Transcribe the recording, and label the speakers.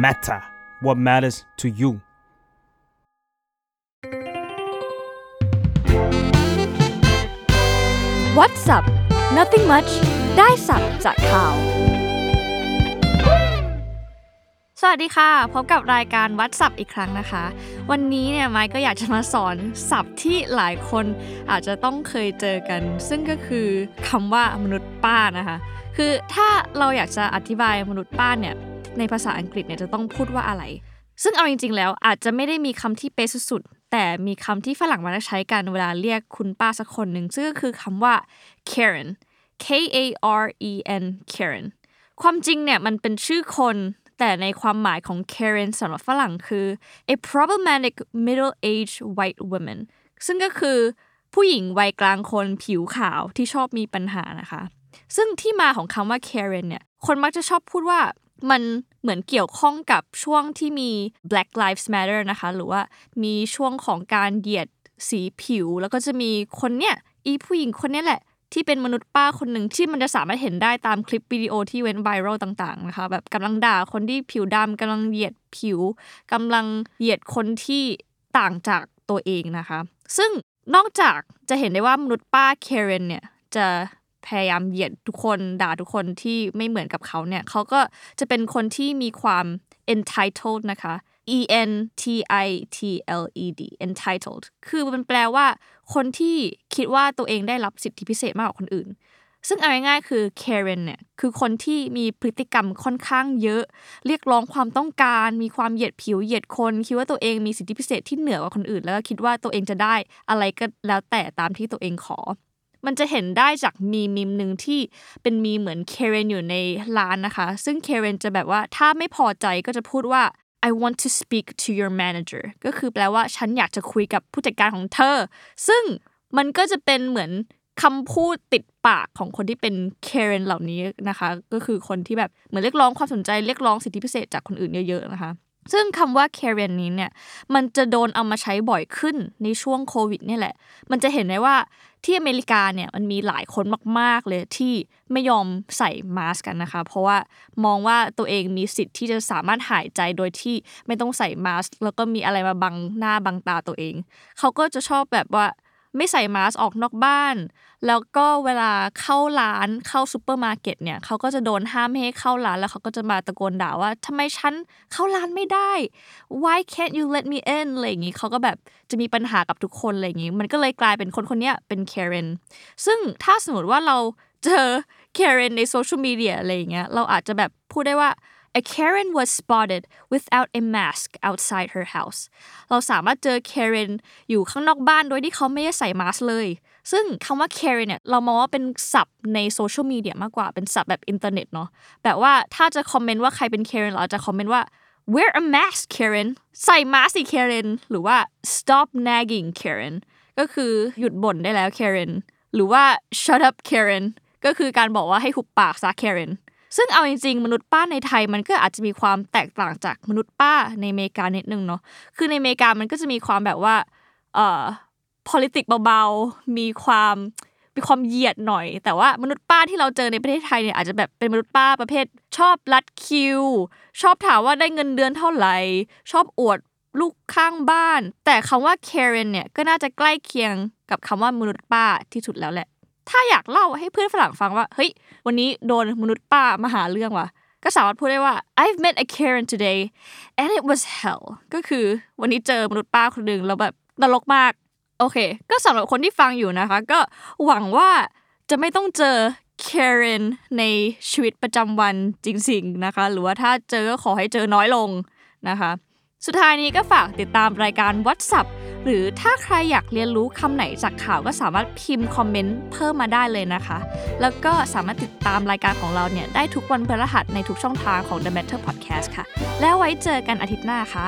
Speaker 1: matter what matters to you
Speaker 2: What's up Nothing much ได้สับจากข่าว สวัสดีค่ะ พบกับรายการวัดศัพท์อีกครั้งนะคะ วันนี้เนี่ยไมค์ก็อยากจะมาสอนศัพท์ที่หลายคนอาจจะต้องเคยเจอกัน ซึ่งก็คือคำว่ามนุษย์ป้านะคะ คือถ้าเราอยากจะอธิบายมนุษย์ป้าเนี่ย ในภาษาอังกฤษเนี่ยจะต้องพูดว่าอะไร ซึ่งเอาจริง ๆ แล้วอาจจะไม่ได้มีคำที่เป๊ะสุดๆแต่มีคำที่ฝรั่งมาใช้กันเวลาเรียกคุณป้าสักคนหนึ่งซึ่งก็คือคำว่า Karen K A R E N Karen ความจริงเนี่ยมันเป็นชื่อคนแต่ในความหมายของ Karen สำหรับฝรั่งคือ a problematic middle-aged white woman ซึ่งก็คือผู้หญิงวัยกลางคนผิวขาวที่ชอบมีปัญหานะคะ ซึ่งที่มาของคำว่า Karen เนี่ย คนมักจะชอบพูดว่า มันเหมือนเกี่ยวข้องกับช่วงที่มี Black Lives Matter นะคะ หรือว่ามีช่วงของการเหยียดสีผิว แล้วก็จะมีคนเนี่ยอีผู้หญิงคนนี้แหละ ที่เป็นมนุษย์ป้าคนหนึ่งที่มันจะสามารถเห็นได้ตามคลิปวิดีโอที่เว้นไวรัลต่างๆนะคะแบบกำลังด่าคนที่ผิวดำกำลังเหยียดผิวกำลังเหยียดคนที่ต่างจากตัวเองนะคะ ซึ่งนอกจากจะเห็นได้ว่ามนุษย์ป้าเคเรนเนี่ยจะ พยายามเหยียดทุกคนด่าทุกคนที่ไม่เหมือนกับเขาเนี่ยเขาก็จะเป็นคนที่มีความ entitled นะคะ E N T I T L E D entitled คือมันแปลว่า คนที่คิดว่าตัวเองได้รับสิทธิพิเศษมากกว่าคนอื่น ซึ่งเอาง่ายๆคือ Karen เนี่ยคือคนที่มีพฤติกรรมค่อนข้างเยอะ เรียกร้องความต้องการ มีความเหยียดผิวเหยียดคน คิดว่าตัวเองมีสิทธิพิเศษที่เหนือกว่าคนอื่น แล้วก็คิดว่าตัวเองจะได้อะไรก็แล้วแต่ตามที่ตัวเองขอ มันจะเห็นได้จากมีมิมหนึ่งที่เป็นมีเหมือนเคเรนอยู่ในร้านนะคะ ซึ่งเคเรนจะแบบว่าถ้าไม่พอใจก็จะพูดว่า I want to speak to your manager ก็คือแปลว่าฉันอยากจะคุยกับผู้จัดการของเธอ ซึ่งมันก็จะเป็นเหมือนคำพูดติดปากของคนที่เป็น Karen เหล่านี้นะคะ ก็คือคนที่แบบเหมือนเรียกร้องความสนใจเรียกร้องสิทธิพิเศษจากคนอื่นเยอะๆนะคะซึ่งคำว่า Karen นี้เนี่ยมันจะโดนเอามาใช้บ่อยขึ้นในช่วงโควิดนี่แหละ มันจะเห็นได้ว่า ที่อเมริกาเนี่ยมันมีหลายคนมาก ๆ เลยที่ไม่ยอมใส่มาสกันนะคะ เพราะว่ามองว่าตัวเองมีสิทธิ์ที่จะสามารถหายใจโดยที่ไม่ต้องใส่มาสก์แล้วก็มีอะไรมาบังหน้าบังตาตัวเอง เขาก็จะชอบแบบว่า ไม่ใส่มาสก์ออกนอกบ้าน แล้วก็เวลาเข้าร้านเข้าซูเปอร์มาร์เก็ตเนี่ยเขาก็จะโดนห้ามไม่ให้เข้าร้านแล้วเขาก็จะมาตะโกนด่าว่าทำไมฉันเข้าร้านไม่ได้ why can't you let me in อะไรอย่างงี้เขาก็แบบจะมีปัญหากับทุกคนอะไรอย่างงี้ มันก็เลยกลายเป็นคนคนนี้เป็น Karen ซึ่งถ้าสมมติว่าเราเจอ Karen ในโซเชียลมีเดียอะไรอย่างเงี้ยเราอาจจะแบบพูดได้ว่า A Karen was spotted without a mask outside her house เราสามารถเจอ Karen อยู่ข้างนอกบ้านโดยที่เขาไม่ได้ใส่มาสก์เลย ซึ่งคำว่า Karen เนี่ยเรามองว่าเป็นศัพท์ในโซเชียลมีเดียมากกว่าเป็นศัพท์แบบอินเทอร์เน็ตเนาะแบบว่าถ้าจะคอมเมนต์ว่าใครเป็น Karen เราอาจจะคอมเมนต์ว่า wear a mask Karen ใส่มาสก์สิ Karen หรือว่า stop nagging Karen ก็คือหยุดบ่นได้แล้ว Karen หรือว่า shut up Karen ก็คือการบอกว่าให้หุบปากซะ Karen ซึ่งเอาจริงๆ มนุษย์ป้าในไทยมันก็อาจจะมีความแตกต่างจากมนุษย์ป้าในอเมริกานิดนึงเนาะคือในอเมริกามันก็จะมีความแบบว่าเอ่อ politics เบาๆ มีความมีความเหยียดหน่อย แต่ว่ามนุษย์ป้าที่เราเจอในประเทศไทยเนี่ยอาจจะแบบเป็นมนุษย์ป้าประเภท ชอบรัดคิว ชอบถามว่าได้เงินเดือนเท่าไหร่ ชอบอวดลูกข้างบ้าน แต่คำว่า Karen เนี่ยก็น่าจะใกล้เคียงกับคำว่ามนุษย์ป้าที่สุดแล้วแหละ ถ้าอยากเล่าให้เพื่อนฝรั่งฟังว่า เฮ้ย วันนี้โดนมนุษย์ป้ามาหาเรื่องว่ะ ก็สามารถพูดได้ว่า I've met a Karen today and it was hell ก็คือวันนี้เจอมนุษย์ป้าคนหนึ่งแล้วแบบนรกมาก โอเค ก็สำหรับคนที่ฟังอยู่นะคะ ก็หวังว่าจะไม่ต้องเจอ Karen ในชีวิตประจำวันจริงๆนะคะ หรือว่าถ้าเจอก็ขอให้เจอน้อยลงนะคะ สุดท้ายนี้ก็ฝากติดตามรายการ WhatsApp หรือถ้าใครอยากเรียนรู้คำไหนจากข่าวก็สามารถพิมพ์คอมเมนต์เพิ่มมาได้เลยนะคะ แล้วก็สามารถติดตามรายการของเราเนี่ยได้ทุกวันพฤหัสในทุกช่องทางของ The Matter Podcast ค่ะ แล้วไว้เจอกันอาทิตย์หน้าค่ะ